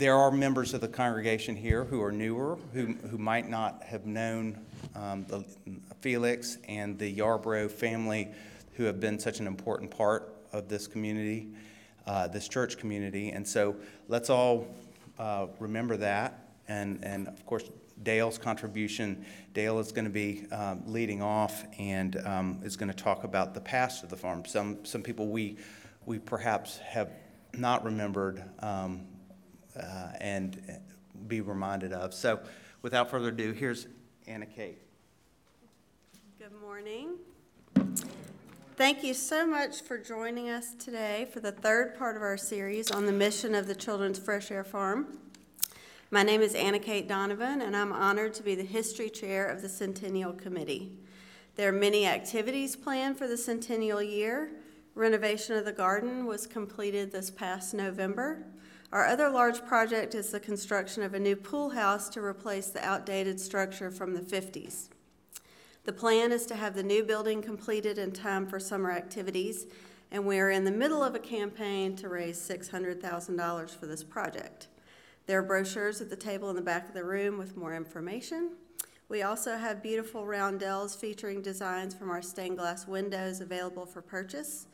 there are members of the congregation here who are newer, who, who might not have known um, the, Felix and the Yarbrough family, who have been such an important part of this community, uh, this church community. And so let's all uh, remember that. And, and of course, Dale's contribution. Dale is going to be um, leading off and um, is going to talk about the past of the farm. Some, some people we, we perhaps have not remembered um, uh, and be reminded of. So, without further ado, here's Anna Kate. Good morning. Thank you so much for joining us today for the third part of our series on the mission of the Children's Fresh Air Farm. My name is Anna Kate Donovan, and I'm honored to be the History Chair of the Centennial Committee. There are many activities planned for the centennial year. Renovation of the garden was completed this past November. Our other large project is the construction of a new pool house to replace the outdated structure from the 50s. The plan is to have the new building completed in time for summer activities, and we are in the middle of a campaign to raise $600,000 for this project. There are brochures at the table in the back of the room with more information. We also have beautiful roundels featuring designs from our stained glass windows available for purchase.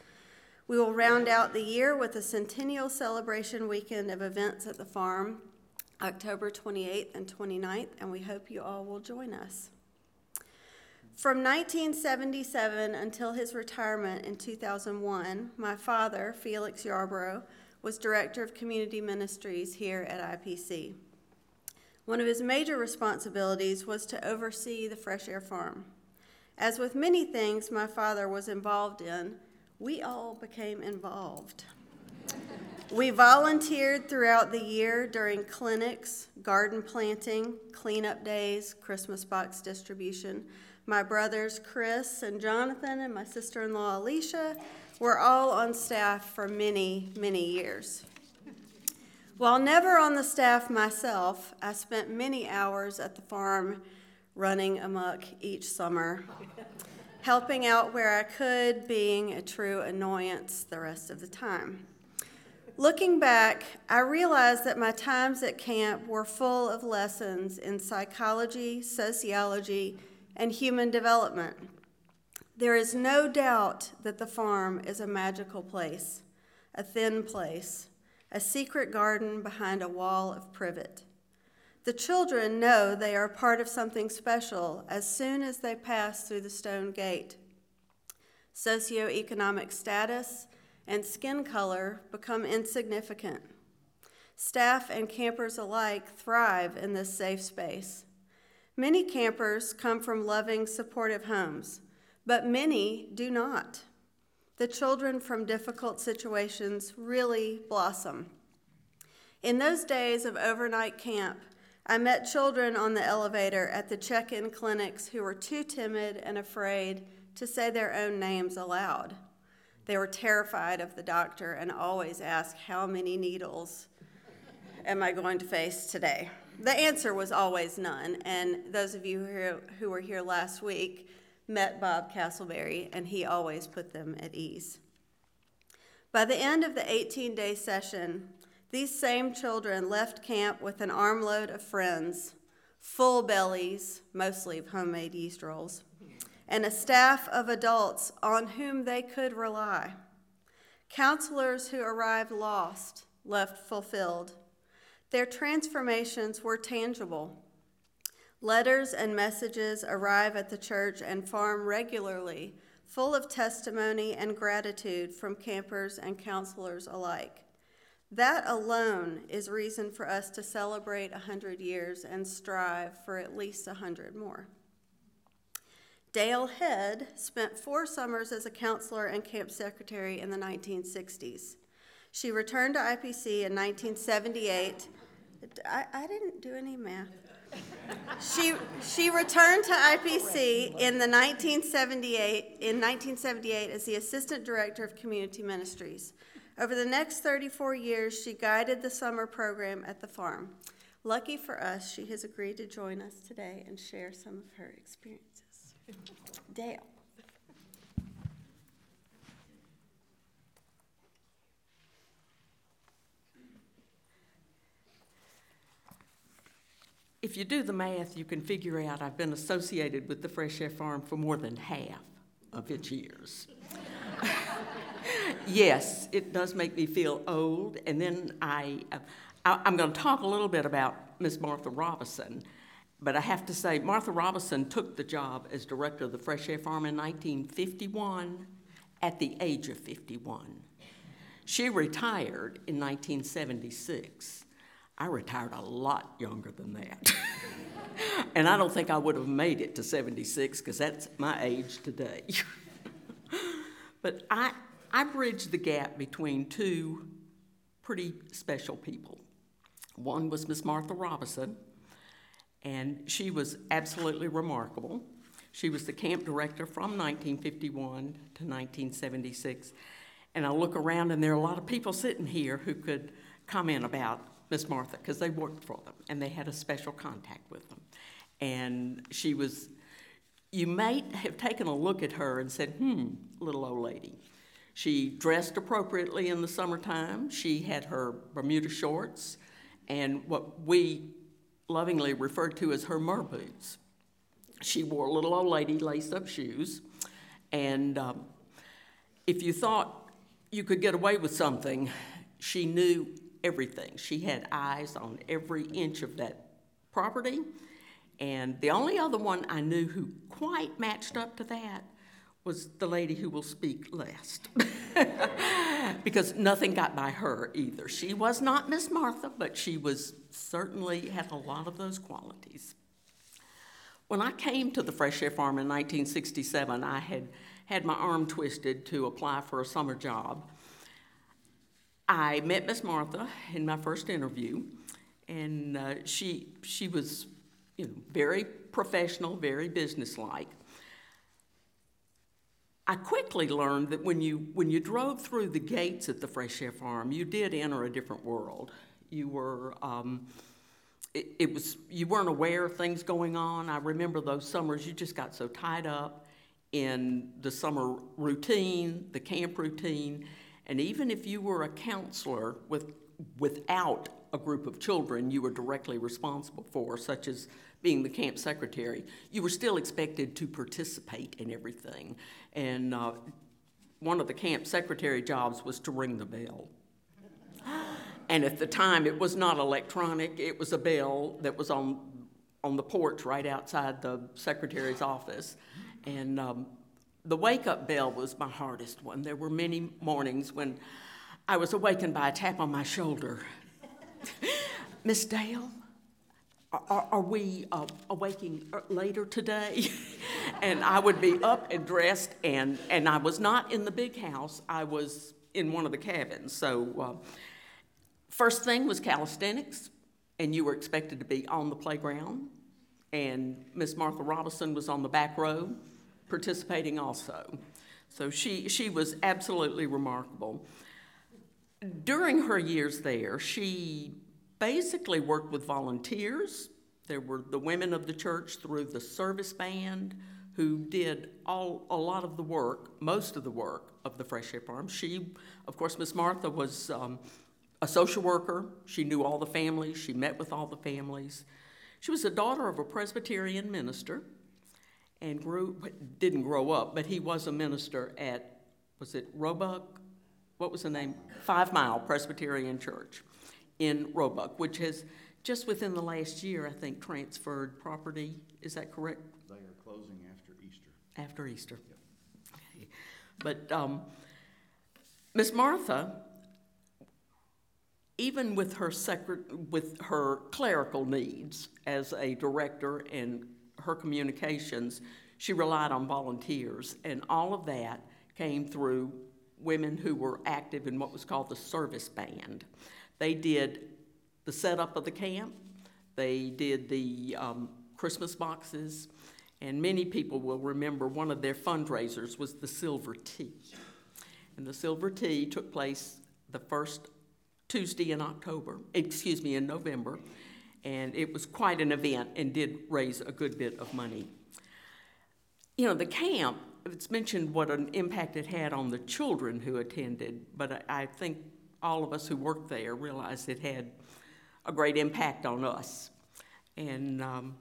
We will round out the year with a centennial celebration weekend of events at the farm, October 28th and 29th, and we hope you all will join us. From 1977 until his retirement in 2001, my father, Felix Yarborough, was Director of Community Ministries here at IPC. One of his major responsibilities was to oversee the Fresh Air Farm. As with many things my father was involved in, we all became involved. We volunteered throughout the year during clinics, garden planting, cleanup days, Christmas box distribution, my brothers Chris and Jonathan and my sister in law Alicia were all on staff for many, many years. While never on the staff myself, I spent many hours at the farm running amok each summer, helping out where I could, being a true annoyance the rest of the time. Looking back, I realized that my times at camp were full of lessons in psychology, sociology, and human development. There is no doubt that the farm is a magical place, a thin place, a secret garden behind a wall of privet. The children know they are part of something special as soon as they pass through the stone gate. Socioeconomic status and skin color become insignificant. Staff and campers alike thrive in this safe space. Many campers come from loving, supportive homes, but many do not. The children from difficult situations really blossom. In those days of overnight camp, I met children on the elevator at the check in clinics who were too timid and afraid to say their own names aloud. They were terrified of the doctor and always asked, How many needles am I going to face today? the answer was always none. And those of you who, were here last week met Bob Castleberry, and he always put them at ease. By the end of the 18 day session, these same children left camp with an armload of friends, full bellies, mostly of homemade yeast rolls, and a staff of adults on whom they could rely. Counselors who arrived lost left fulfilled their transformations were tangible. Letters and messages arrive at the church and farm regularly, full of testimony and gratitude from campers and counselors alike. That alone is reason for us to celebrate 100 years and strive for at least 100 more. Dale Head spent four summers as a counselor and camp secretary in the 1960s. She returned to IPC in 1978. I, I didn't do any math. she, she returned to IPC in the 1978, in 1978 as the Assistant Director of Community Ministries. Over the next 34 years, she guided the summer program at the farm. Lucky for us, she has agreed to join us today and share some of her experiences. Dale. if you do the math, you can figure out I've been associated with the Fresh Air Farm for more than half of its years. Yes, it does make me feel old. And then I, uh, I I'm going to talk a little bit about Miss Martha Robinson. But I have to say, Martha Robinson took the job as director of the Fresh Air Farm in 1951 at the age of 51. She retired in 1976. I retired a lot younger than that. and I don't think I would have made it to 76 because that's my age today. but I, I bridged the gap between two pretty special people. One was Miss Martha Robinson, and she was absolutely remarkable. She was the camp director from 1951 to 1976. And I look around, and there are a lot of people sitting here who could comment about Miss Martha because they worked for them and they had a special contact with them. And she was, you might have taken a look at her and said, hmm, little old lady. She dressed appropriately in the summertime. She had her Bermuda shorts and what we lovingly referred to as her mer boots. She wore little old lady lace up shoes. And um, if you thought you could get away with something, she knew everything. She had eyes on every inch of that property. And the only other one I knew who quite matched up to that was the lady who will speak last. because nothing got by her either. She was not Miss Martha, but she was certainly had a lot of those qualities. When I came to the Fresh Air Farm in 1967, I had had my arm twisted to apply for a summer job. I met Miss Martha in my first interview, and uh, she she was, you know, very professional, very businesslike. I quickly learned that when you when you drove through the gates at the Fresh Air Farm, you did enter a different world. You were um, it, it was you weren't aware of things going on. I remember those summers you just got so tied up in the summer routine, the camp routine, and even if you were a counselor with without a group of children you were directly responsible for, such as being the camp secretary, you were still expected to participate in everything. And uh, one of the camp secretary jobs was to ring the bell. And at the time, it was not electronic, it was a bell that was on, on the porch right outside the secretary's office. And um, the wake up bell was my hardest one. There were many mornings when I was awakened by a tap on my shoulder. Miss Dale, are, are we uh, awaking later today? and I would be up and dressed, and, and I was not in the big house, I was in one of the cabins. So, uh, first thing was calisthenics, and you were expected to be on the playground. And Miss Martha Robinson was on the back row participating also. So she, she was absolutely remarkable. During her years there, she basically worked with volunteers. There were the women of the church through the service band who did all a lot of the work, most of the work of the Fresh Air Farm. She, of course, Miss Martha was um, a social worker. She knew all the families. She met with all the families. She was the daughter of a Presbyterian minister, and grew didn't grow up, but he was a minister at was it Roebuck? What was the name? Five Mile Presbyterian Church in Roebuck, which has just within the last year, I think, transferred property. Is that correct? They are closing after Easter. After Easter. Okay. But um, Miss Martha, even with her secret, with her clerical needs as a director and her communications, she relied on volunteers, and all of that came through women who were active in what was called the service band. They did the setup of the camp, they did the um, Christmas boxes, and many people will remember one of their fundraisers was the Silver Tea. And the Silver Tea took place the first Tuesday in October, excuse me, in November, and it was quite an event and did raise a good bit of money. You know, the camp, it's mentioned what an impact it had on the children who attended, but I think all of us who worked there realized it had a great impact on us. And um,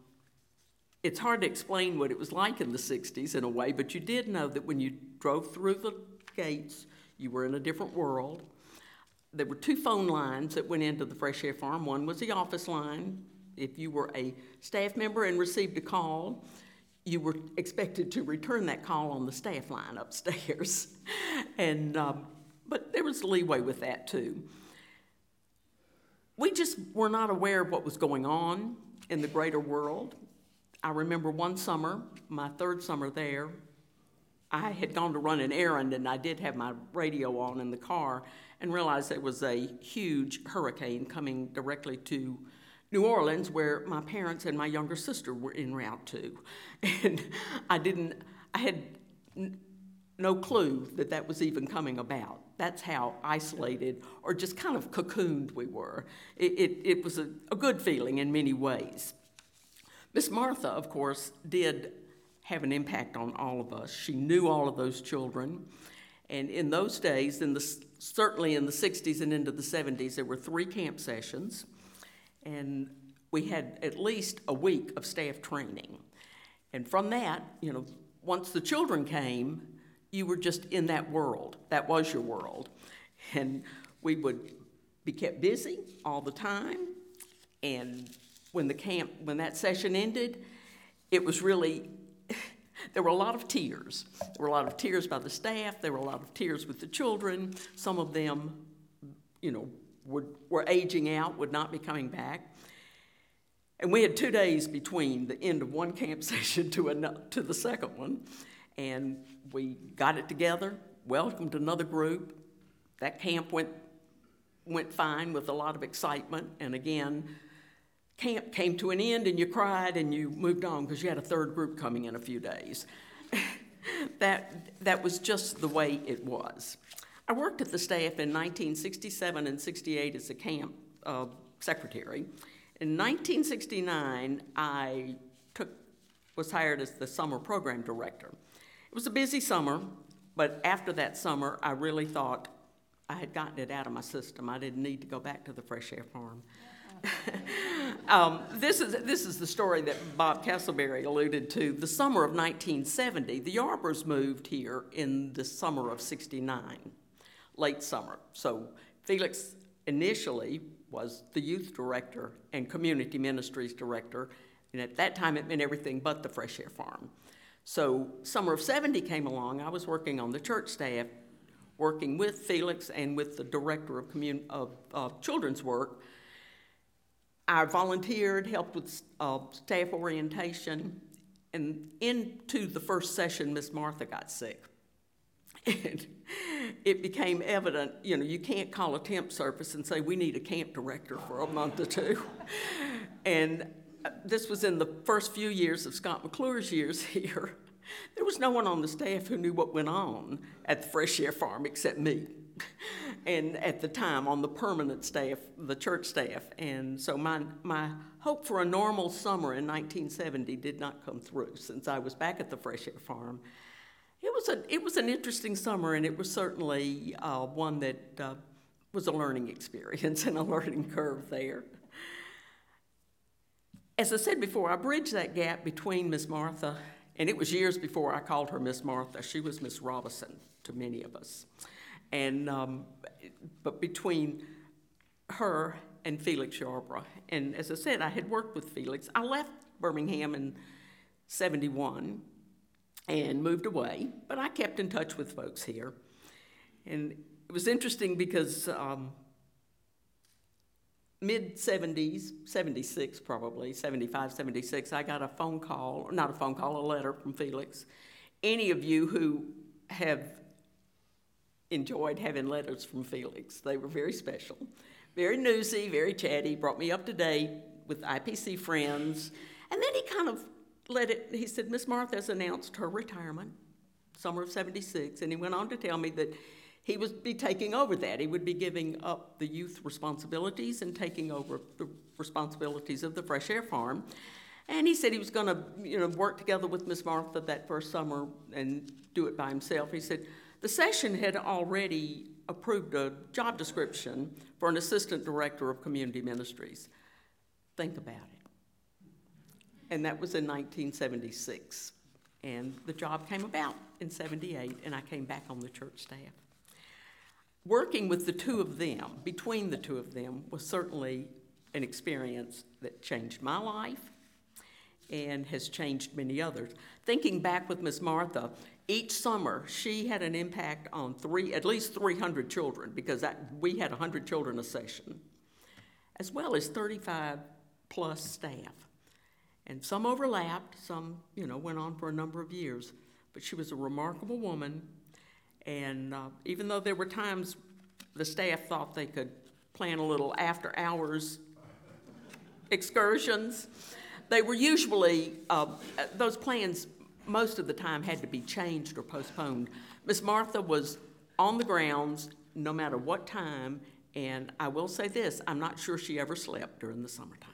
it's hard to explain what it was like in the 60s in a way, but you did know that when you drove through the gates, you were in a different world. There were two phone lines that went into the Fresh Air Farm. One was the office line. If you were a staff member and received a call, you were expected to return that call on the staff line upstairs. and, um, but there was leeway with that too. We just were not aware of what was going on in the greater world. I remember one summer, my third summer there, I had gone to run an errand and I did have my radio on in the car and realized there was a huge hurricane coming directly to New Orleans where my parents and my younger sister were en route to. And I didn't, I had no clue that that was even coming about. That's how isolated or just kind of cocooned we were. It, it, it was a, a good feeling in many ways. Miss Martha, of course, did have an impact on all of us. She knew all of those children. And in those days, in the, certainly in the 60s and into the 70s, there were three camp sessions. And we had at least a week of staff training. And from that, you know, once the children came, you were just in that world. That was your world. And we would be kept busy all the time. And when the camp, when that session ended, it was really, there were a lot of tears. There were a lot of tears by the staff. There were a lot of tears with the children. Some of them, you know, would, were aging out, would not be coming back. And we had two days between the end of one camp session to, another, to the second one. And we got it together, welcomed another group. That camp went, went fine with a lot of excitement. And again, camp came to an end and you cried and you moved on because you had a third group coming in a few days. that, that was just the way it was. I worked at the staff in 1967 and 68 as a camp uh, secretary. In 1969, I took, was hired as the summer program director. It was a busy summer, but after that summer, I really thought I had gotten it out of my system. I didn't need to go back to the fresh air farm. um, this, is, this is the story that Bob Castleberry alluded to. The summer of 1970, the Yarbroughs moved here in the summer of 69, late summer. So Felix initially was the youth director and community ministries director, and at that time it meant everything but the fresh air farm. So summer of 70 came along, I was working on the church staff, working with Felix and with the director of, commun- of uh, children's work I volunteered, helped with uh, staff orientation, and into the first session, Miss Martha got sick. And it became evident, you know, you can't call a temp service and say, we need a camp director for a month or two. and this was in the first few years of Scott McClure's years here. There was no one on the staff who knew what went on at the Fresh Air Farm except me and at the time on the permanent staff, the church staff. And so my, my hope for a normal summer in 1970 did not come through since I was back at the Fresh Air Farm. It was, a, it was an interesting summer, and it was certainly uh, one that uh, was a learning experience and a learning curve there. As I said before, I bridged that gap between Miss Martha, and it was years before I called her Miss Martha. She was Miss Robinson to many of us. And, um, but between her and Felix Yarbrough, and as I said, I had worked with Felix. I left Birmingham in 71 and moved away, but I kept in touch with folks here. And it was interesting because um, mid 70s, 76 probably, 75, 76, I got a phone call, not a phone call, a letter from Felix. Any of you who have enjoyed having letters from Felix. They were very special, very newsy, very chatty, brought me up to date with IPC friends. And then he kind of let it, he said, Miss Martha's announced her retirement, summer of 76. And he went on to tell me that he would be taking over that. He would be giving up the youth responsibilities and taking over the responsibilities of the Fresh Air Farm. And he said he was going to, you know, work together with Miss Martha that first summer and do it by himself. He said, the session had already approved a job description for an assistant director of community ministries. Think about it. and that was in 1976. And the job came about in 78, and I came back on the church staff. Working with the two of them, between the two of them, was certainly an experience that changed my life and has changed many others. Thinking back with Miss Martha, each summer she had an impact on three, at least 300 children, because we had 100 children a session, as well as 35 plus staff. And some overlapped, some, you know, went on for a number of years. But she was a remarkable woman, and uh, even though there were times the staff thought they could plan a little after hours excursions, they were usually, uh, those plans most of the time had to be changed or postponed. Miss Martha was on the grounds no matter what time, and I will say this I'm not sure she ever slept during the summertime.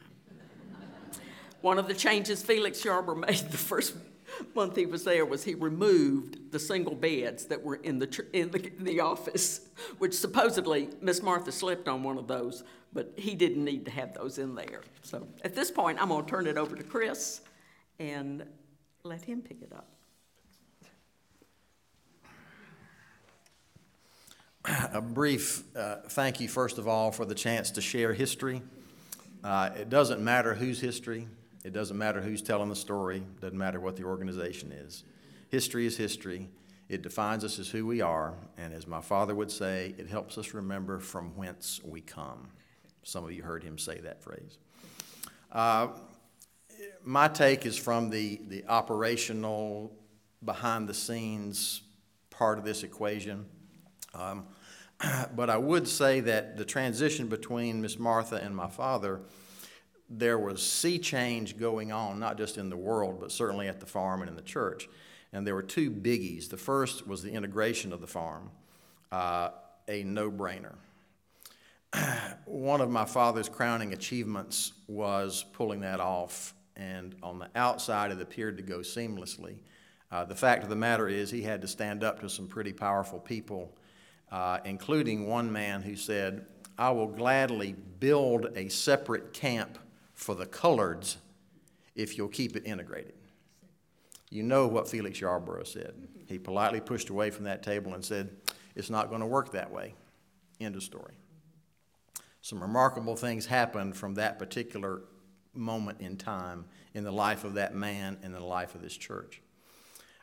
One of the changes Felix Yarborough made the first month he was there was he removed the single beds that were in the, in the, in the office, which supposedly Miss Martha slept on one of those, but he didn't need to have those in there. So at this point, I'm going to turn it over to Chris and let him pick it up. A brief uh, thank you, first of all, for the chance to share history. Uh, It doesn't matter whose history, it doesn't matter who's telling the story, doesn't matter what the organization is. History is history. It defines us as who we are, and as my father would say, it helps us remember from whence we come. Some of you heard him say that phrase. Uh, my take is from the, the operational, behind the scenes part of this equation. Um, but I would say that the transition between Miss Martha and my father, there was sea change going on, not just in the world, but certainly at the farm and in the church. And there were two biggies. The first was the integration of the farm, uh, a no brainer. One of my father's crowning achievements was pulling that off, and on the outside, it appeared to go seamlessly. Uh, the fact of the matter is, he had to stand up to some pretty powerful people, uh, including one man who said, I will gladly build a separate camp for the coloreds if you'll keep it integrated. You know what Felix Yarborough said. He politely pushed away from that table and said, It's not going to work that way. End of story. Some remarkable things happened from that particular moment in time in the life of that man and the life of this church.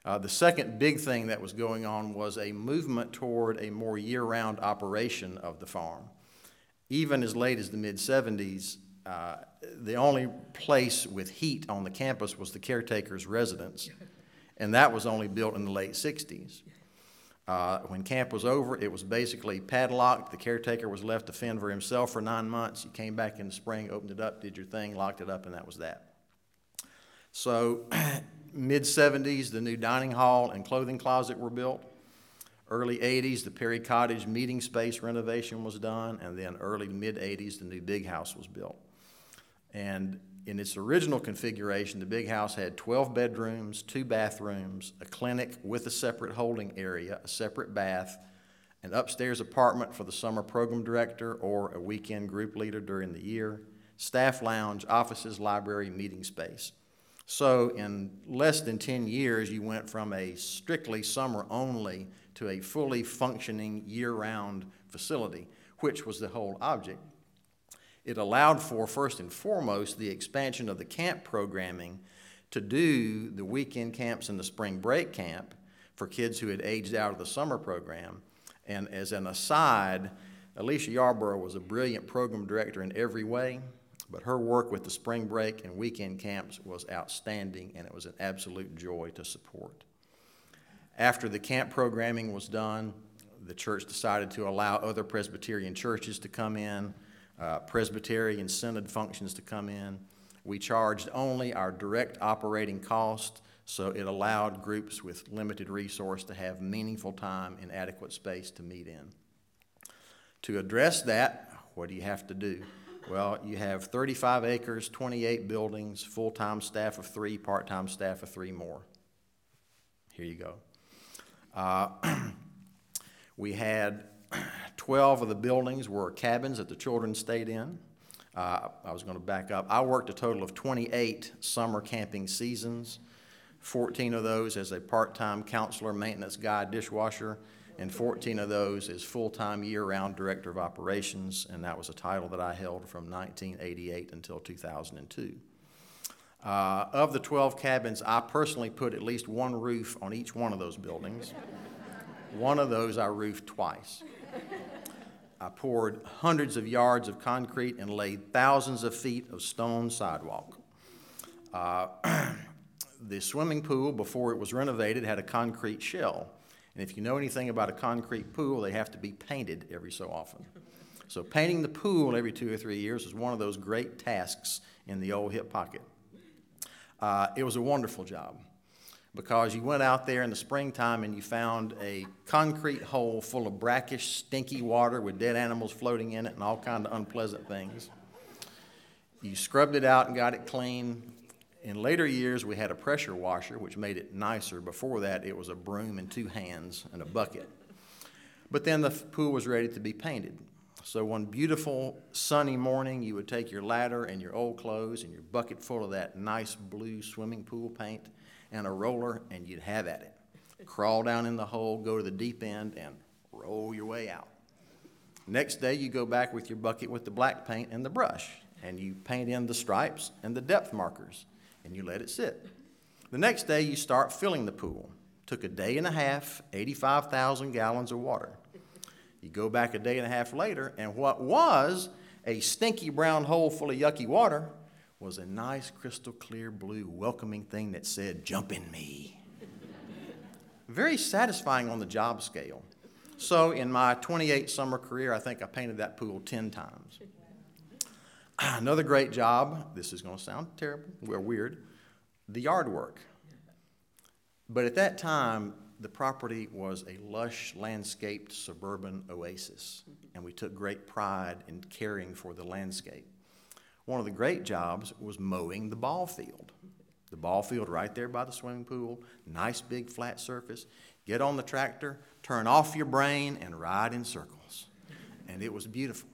Uh, the second big thing that was going on was a movement toward a more year round operation of the farm. Even as late as the mid 70s, uh, the only place with heat on the campus was the caretaker's residence, and that was only built in the late 60s. Uh, when camp was over, it was basically padlocked. The caretaker was left to fend for himself for nine months. You came back in the spring, opened it up, did your thing, locked it up, and that was that. So, mid 70s, the new dining hall and clothing closet were built. Early 80s, the Perry Cottage meeting space renovation was done, and then early mid 80s, the new big house was built. And in its original configuration, the big house had 12 bedrooms, two bathrooms, a clinic with a separate holding area, a separate bath, an upstairs apartment for the summer program director or a weekend group leader during the year, staff lounge, offices, library, meeting space. So, in less than 10 years, you went from a strictly summer only to a fully functioning year round facility, which was the whole object. It allowed for, first and foremost, the expansion of the camp programming to do the weekend camps and the spring break camp for kids who had aged out of the summer program. And as an aside, Alicia Yarborough was a brilliant program director in every way, but her work with the spring break and weekend camps was outstanding, and it was an absolute joy to support. After the camp programming was done, the church decided to allow other Presbyterian churches to come in uh, Presbyterian Synod functions to come in. We charged only our direct operating cost, so it allowed groups with limited resource to have meaningful time and adequate space to meet in. To address that, what do you have to do? Well, you have 35 acres, 28 buildings, full time staff of three, part time staff of three more. Here you go. Uh, we had 12 of the buildings were cabins that the children stayed in. Uh, I was going to back up. I worked a total of 28 summer camping seasons, 14 of those as a part-time counselor, maintenance guy, dishwasher, and 14 of those as full-time year-round director of operations, and that was a title that I held from 1988 until 2002. Uh, Of the 12 cabins, I personally put at least one roof on each one of those buildings. One of those I roofed twice. I poured hundreds of yards of concrete and laid thousands of feet of stone sidewalk. Uh, The swimming pool, before it was renovated, had a concrete shell. And if you know anything about a concrete pool, they have to be painted every so often. So painting the pool every two or three years was one of those great tasks in the old hip pocket. Uh, it was a wonderful job because you went out there in the springtime and you found a concrete hole full of brackish, stinky water with dead animals floating in it and all kind of unpleasant things. You scrubbed it out and got it clean. In later years, we had a pressure washer, which made it nicer. Before that, it was a broom and two hands and a bucket. But then the pool was ready to be painted. So one beautiful sunny morning, you would take your ladder and your old clothes and your bucket full of that nice blue swimming pool paint and a roller, and you'd have at it. Crawl down in the hole, go to the deep end, and roll your way out. Next day, you go back with your bucket with the black paint and the brush, and you paint in the stripes and the depth markers, and you let it sit. The next day, you start filling the pool. Took a day and a half, 85,000 gallons of water. You go back a day and a half later, and what was a stinky brown hole full of yucky water was a nice crystal clear blue welcoming thing that said, Jump in me. Very satisfying on the job scale. So, in my 28 summer career, I think I painted that pool 10 times. Ah, another great job, this is going to sound terrible or weird, the yard work. But at that time, the property was a lush, landscaped suburban oasis, and we took great pride in caring for the landscape. One of the great jobs was mowing the ball field. The ball field right there by the swimming pool, nice big flat surface. Get on the tractor, turn off your brain, and ride in circles. And it was beautiful.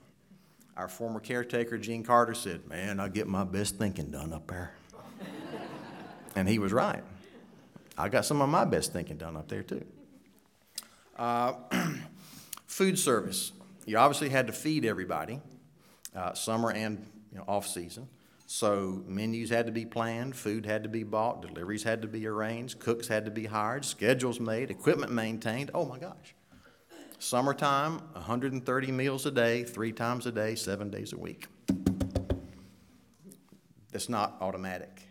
Our former caretaker, Gene Carter, said, Man, I get my best thinking done up there. and he was right. I got some of my best thinking done up there, too. Uh, food service. You obviously had to feed everybody, uh, summer and you know, off season. So menus had to be planned, food had to be bought, deliveries had to be arranged, cooks had to be hired, schedules made, equipment maintained. Oh my gosh. Summertime, 130 meals a day, three times a day, seven days a week. That's not automatic.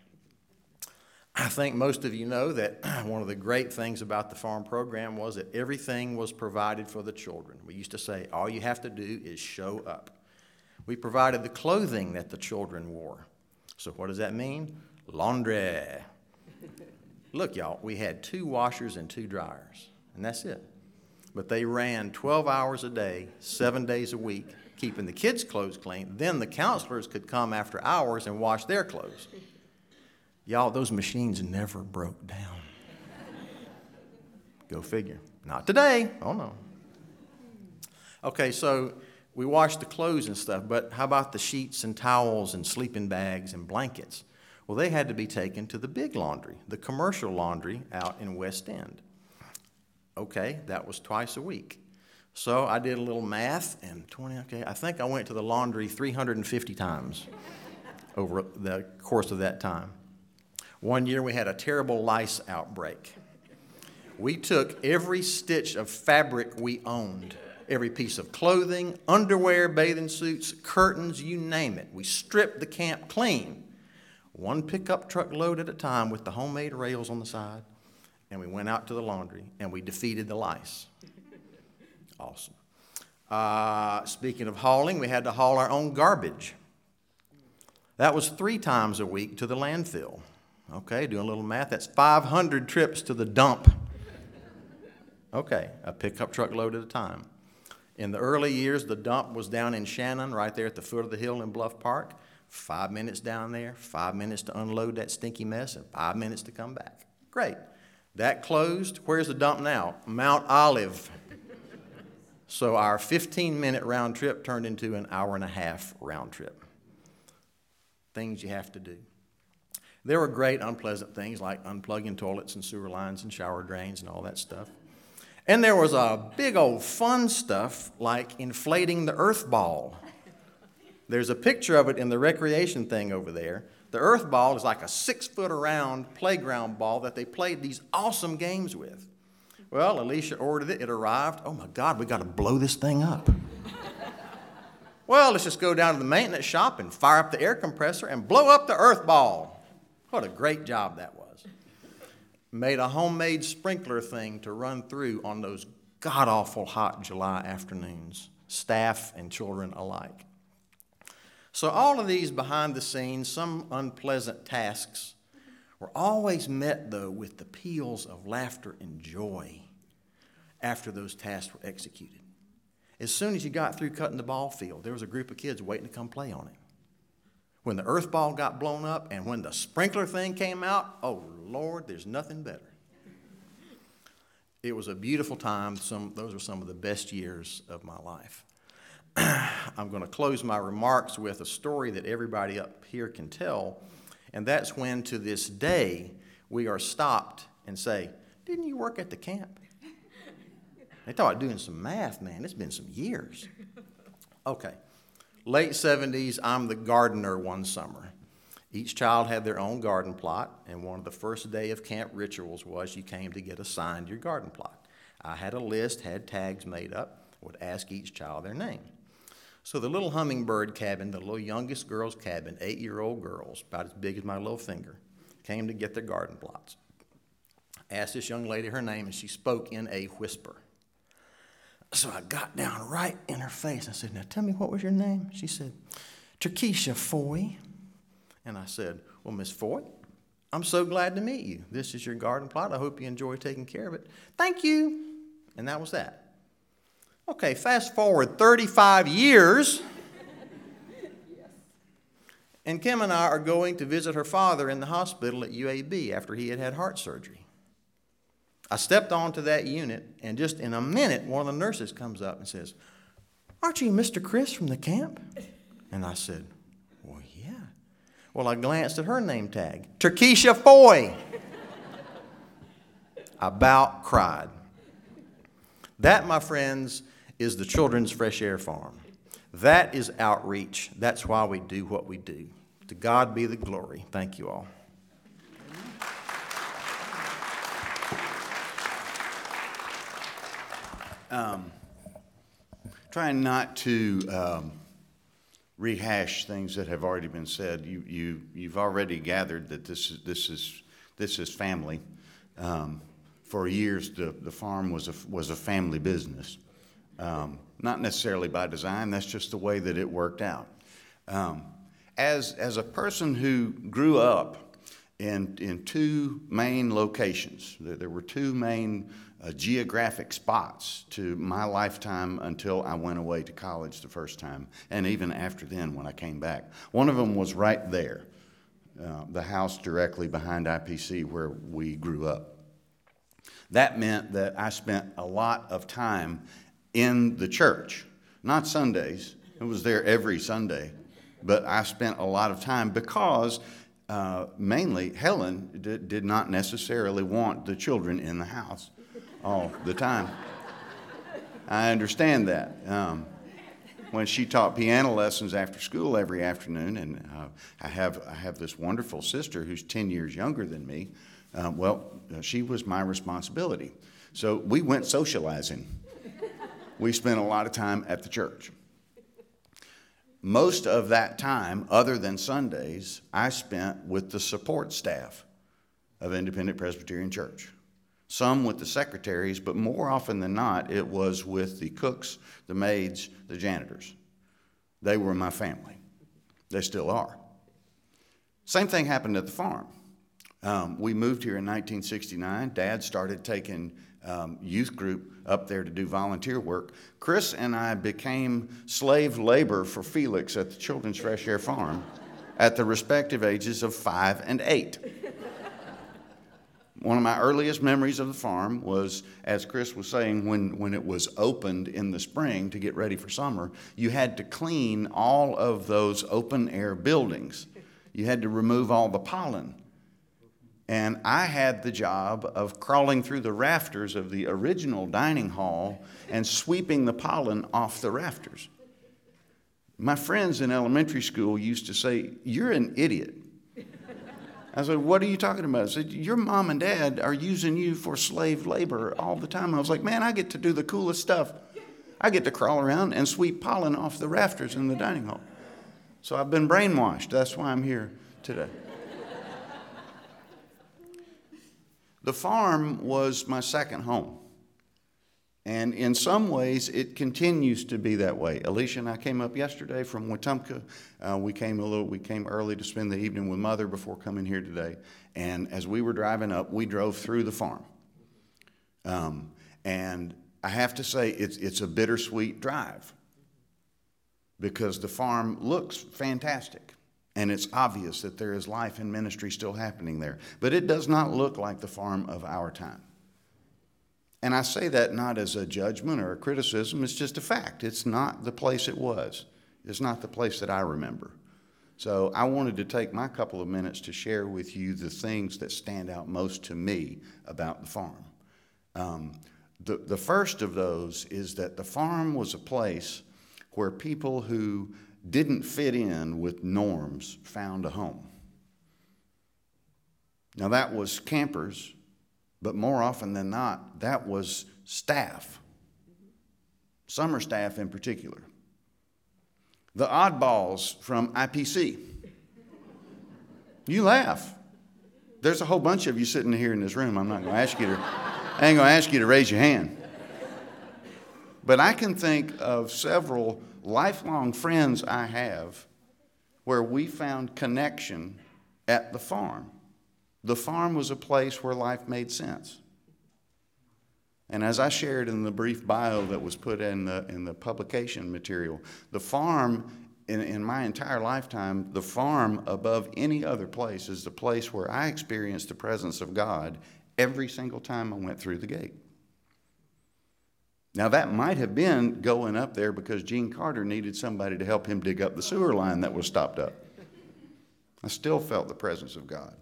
I think most of you know that one of the great things about the farm program was that everything was provided for the children. We used to say, all you have to do is show up. We provided the clothing that the children wore. So, what does that mean? Laundry. Look, y'all, we had two washers and two dryers, and that's it. But they ran 12 hours a day, seven days a week, keeping the kids' clothes clean. Then the counselors could come after hours and wash their clothes. Y'all, those machines never broke down. Go figure. Not today. Oh, no. Okay, so we washed the clothes and stuff, but how about the sheets and towels and sleeping bags and blankets? Well, they had to be taken to the big laundry, the commercial laundry out in West End. Okay, that was twice a week. So I did a little math and 20, okay, I think I went to the laundry 350 times over the course of that time. One year we had a terrible lice outbreak. We took every stitch of fabric we owned, every piece of clothing, underwear, bathing suits, curtains, you name it. We stripped the camp clean, one pickup truck load at a time with the homemade rails on the side, and we went out to the laundry and we defeated the lice. Awesome. Uh, speaking of hauling, we had to haul our own garbage. That was three times a week to the landfill. Okay, doing a little math, that's 500 trips to the dump. Okay, a pickup truck load at a time. In the early years, the dump was down in Shannon, right there at the foot of the hill in Bluff Park. Five minutes down there, five minutes to unload that stinky mess, and five minutes to come back. Great. That closed. Where's the dump now? Mount Olive. So our 15 minute round trip turned into an hour and a half round trip. things you have to do. There were great unpleasant things like unplugging toilets and sewer lines and shower drains and all that stuff. And there was a big old fun stuff like inflating the earth ball. There's a picture of it in the recreation thing over there. The earth ball is like a six foot around playground ball that they played these awesome games with. Well, Alicia ordered it, it arrived. Oh my God, we got to blow this thing up. well, let's just go down to the maintenance shop and fire up the air compressor and blow up the earth ball. What a great job that was. Made a homemade sprinkler thing to run through on those god awful hot July afternoons, staff and children alike. So, all of these behind the scenes, some unpleasant tasks, were always met, though, with the peals of laughter and joy after those tasks were executed. As soon as you got through cutting the ball field, there was a group of kids waiting to come play on it. When the earth ball got blown up and when the sprinkler thing came out, oh Lord, there's nothing better. It was a beautiful time. Some, those were some of the best years of my life. I'm going to close my remarks with a story that everybody up here can tell, and that's when to this day we are stopped and say, Didn't you work at the camp? They about doing some math, man. It's been some years. Okay. Late 70s, I'm the gardener one summer. Each child had their own garden plot, and one of the first day of camp rituals was you came to get assigned your garden plot. I had a list, had tags made up, would ask each child their name. So the little hummingbird cabin, the little youngest girl's cabin, eight year old girls, about as big as my little finger, came to get their garden plots. Asked this young lady her name, and she spoke in a whisper. So I got down right in her face. I said, Now tell me what was your name? She said, Terkeisha Foy. And I said, Well, Miss Foy, I'm so glad to meet you. This is your garden plot. I hope you enjoy taking care of it. Thank you. And that was that. Okay, fast forward 35 years. And Kim and I are going to visit her father in the hospital at UAB after he had had heart surgery. I stepped onto that unit, and just in a minute, one of the nurses comes up and says, Aren't you Mr. Chris from the camp? And I said, Well, yeah. Well, I glanced at her name tag Terkeisha Foy. I about cried. That, my friends, is the Children's Fresh Air Farm. That is outreach. That's why we do what we do. To God be the glory. Thank you all. Trying not to um, rehash things that have already been said. You, you, you've already gathered that this is, this is, this is family. Um, for years, the, the farm was a, was a family business. Um, not necessarily by design, that's just the way that it worked out. Um, as, as a person who grew up in, in two main locations, there, there were two main uh, geographic spots to my lifetime until I went away to college the first time, and even after then when I came back. One of them was right there, uh, the house directly behind IPC where we grew up. That meant that I spent a lot of time in the church, not Sundays. It was there every Sunday, but I spent a lot of time because uh, mainly Helen did, did not necessarily want the children in the house all the time. I understand that. Um, when she taught piano lessons after school every afternoon, and uh, I have I have this wonderful sister who's ten years younger than me. Uh, well, uh, she was my responsibility, so we went socializing. we spent a lot of time at the church. Most of that time, other than Sundays, I spent with the support staff of Independent Presbyterian Church some with the secretaries, but more often than not, it was with the cooks, the maids, the janitors. They were my family. They still are. Same thing happened at the farm. Um, we moved here in 1969. Dad started taking um, youth group up there to do volunteer work. Chris and I became slave labor for Felix at the Children's Fresh Air Farm at the respective ages of five and eight. One of my earliest memories of the farm was, as Chris was saying, when, when it was opened in the spring to get ready for summer, you had to clean all of those open air buildings. you had to remove all the pollen. And I had the job of crawling through the rafters of the original dining hall and sweeping the pollen off the rafters. My friends in elementary school used to say, You're an idiot. I said, What are you talking about? I said, Your mom and dad are using you for slave labor all the time. I was like, Man, I get to do the coolest stuff. I get to crawl around and sweep pollen off the rafters in the dining hall. So I've been brainwashed. That's why I'm here today. the farm was my second home. And in some ways, it continues to be that way. Alicia and I came up yesterday from Wetumpka. Uh, we came a little, we came early to spend the evening with Mother before coming here today. And as we were driving up, we drove through the farm. Um, and I have to say, it's, it's a bittersweet drive because the farm looks fantastic. And it's obvious that there is life and ministry still happening there. But it does not look like the farm of our time. And I say that not as a judgment or a criticism, it's just a fact. It's not the place it was, it's not the place that I remember. So I wanted to take my couple of minutes to share with you the things that stand out most to me about the farm. Um, the, the first of those is that the farm was a place where people who didn't fit in with norms found a home. Now, that was campers but more often than not, that was staff, summer staff in particular. The oddballs from IPC. You laugh. There's a whole bunch of you sitting here in this room. I'm not going to ask you to, I ain't going to ask you to raise your hand. But I can think of several lifelong friends I have where we found connection at the farm. The farm was a place where life made sense. And as I shared in the brief bio that was put in the, in the publication material, the farm, in, in my entire lifetime, the farm above any other place is the place where I experienced the presence of God every single time I went through the gate. Now, that might have been going up there because Gene Carter needed somebody to help him dig up the sewer line that was stopped up. I still felt the presence of God.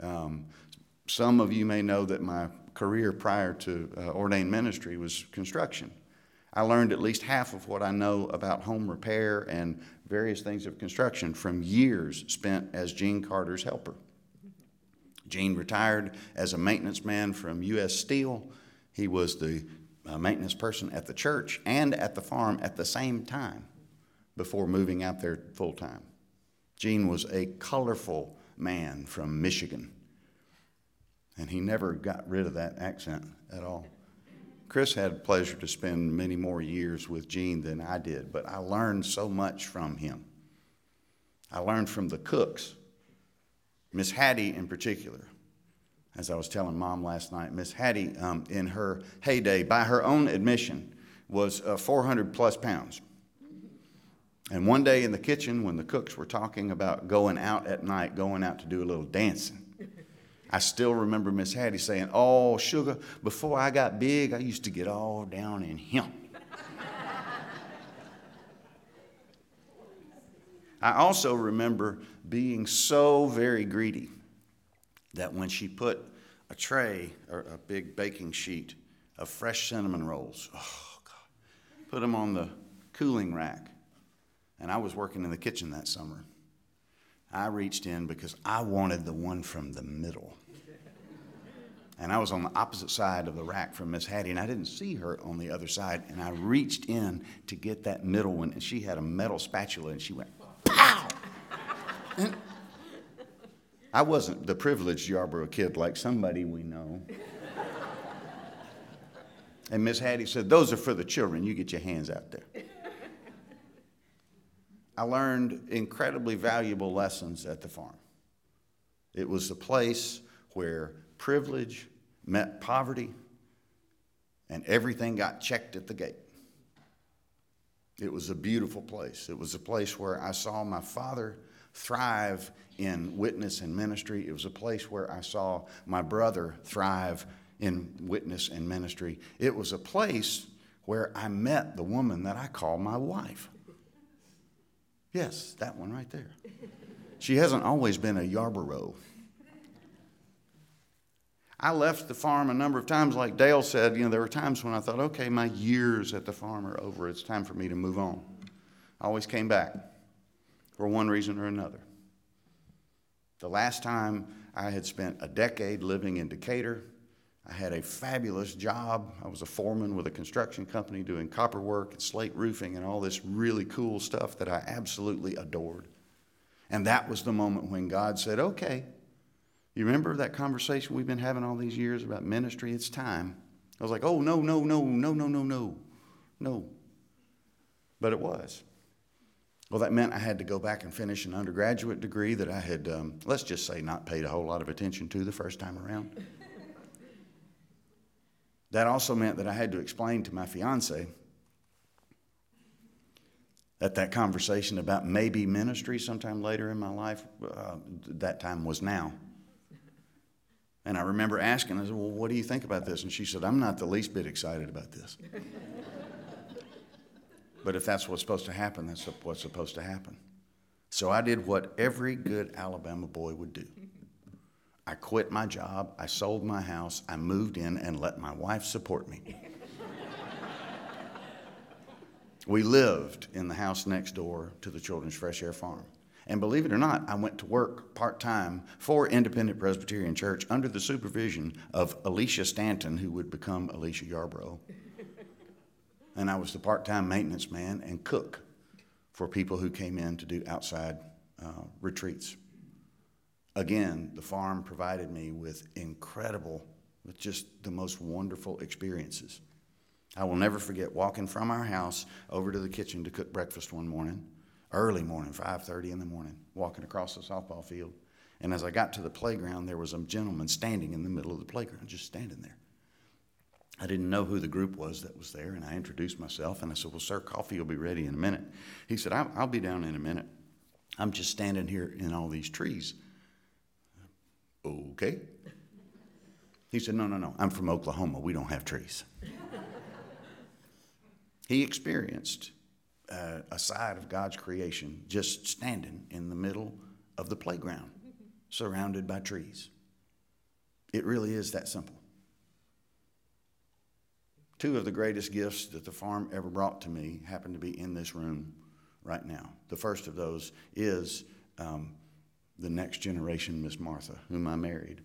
Um, some of you may know that my career prior to uh, ordained ministry was construction. I learned at least half of what I know about home repair and various things of construction from years spent as Gene Carter's helper. Gene retired as a maintenance man from U.S. Steel. He was the uh, maintenance person at the church and at the farm at the same time before moving out there full time. Gene was a colorful man from Michigan. And he never got rid of that accent at all. Chris had pleasure to spend many more years with Gene than I did, but I learned so much from him. I learned from the cooks, Miss Hattie in particular. As I was telling mom last night, Miss Hattie, um, in her heyday, by her own admission, was uh, 400 plus pounds. And one day in the kitchen, when the cooks were talking about going out at night, going out to do a little dancing, I still remember Miss Hattie saying, Oh, sugar, before I got big, I used to get all down in him. I also remember being so very greedy that when she put a tray or a big baking sheet of fresh cinnamon rolls, oh God, put them on the cooling rack and I was working in the kitchen that summer. I reached in because I wanted the one from the middle. And I was on the opposite side of the rack from Miss Hattie, and I didn't see her on the other side. And I reached in to get that middle one, and she had a metal spatula, and she went, pow! I wasn't the privileged Yarborough kid like somebody we know. And Miss Hattie said, Those are for the children. You get your hands out there. I learned incredibly valuable lessons at the farm. It was a place where privilege met poverty and everything got checked at the gate. It was a beautiful place. It was a place where I saw my father thrive in witness and ministry. It was a place where I saw my brother thrive in witness and ministry. It was a place where I met the woman that I call my wife. Yes, that one right there. She hasn't always been a Yarborough. I left the farm a number of times, like Dale said. You know, there were times when I thought, okay, my years at the farm are over. It's time for me to move on. I always came back for one reason or another. The last time I had spent a decade living in Decatur, I had a fabulous job. I was a foreman with a construction company doing copper work and slate roofing and all this really cool stuff that I absolutely adored. And that was the moment when God said, okay, you remember that conversation we've been having all these years about ministry? It's time. I was like, oh, no, no, no, no, no, no, no, no. But it was. Well, that meant I had to go back and finish an undergraduate degree that I had, um, let's just say, not paid a whole lot of attention to the first time around. That also meant that I had to explain to my fiance that that conversation about maybe ministry sometime later in my life, uh, that time was now. And I remember asking, I said, Well, what do you think about this? And she said, I'm not the least bit excited about this. but if that's what's supposed to happen, that's what's supposed to happen. So I did what every good Alabama boy would do I quit my job, I sold my house, I moved in, and let my wife support me. we lived in the house next door to the Children's Fresh Air Farm. And believe it or not, I went to work part time for Independent Presbyterian Church under the supervision of Alicia Stanton, who would become Alicia Yarbrough. and I was the part time maintenance man and cook for people who came in to do outside uh, retreats. Again, the farm provided me with incredible, with just the most wonderful experiences. I will never forget walking from our house over to the kitchen to cook breakfast one morning early morning, 5:30 in the morning, walking across the softball field. And as I got to the playground, there was a gentleman standing in the middle of the playground, just standing there. I didn't know who the group was that was there, and I introduced myself, and I said, "Well, sir, coffee will be ready in a minute." He said, "I'll, I'll be down in a minute. I'm just standing here in all these trees." Okay. He said, "No, no, no. I'm from Oklahoma. We don't have trees." he experienced uh, a side of God's creation just standing in the middle of the playground, surrounded by trees. It really is that simple. Two of the greatest gifts that the farm ever brought to me happen to be in this room right now. The first of those is um, the next generation, Miss Martha, whom I married.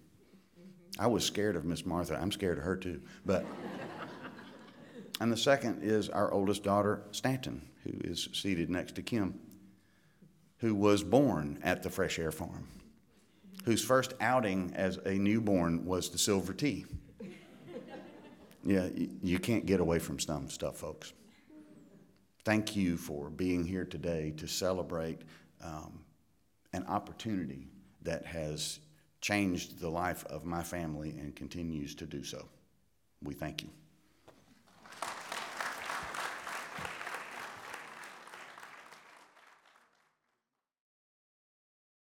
I was scared of Miss Martha. I'm scared of her too. But and the second is our oldest daughter, Stanton, who is seated next to Kim, who was born at the Fresh Air Farm, whose first outing as a newborn was the silver tea. Yeah, you can't get away from some stuff, folks. Thank you for being here today to celebrate um, an opportunity that has changed the life of my family and continues to do so. We thank you.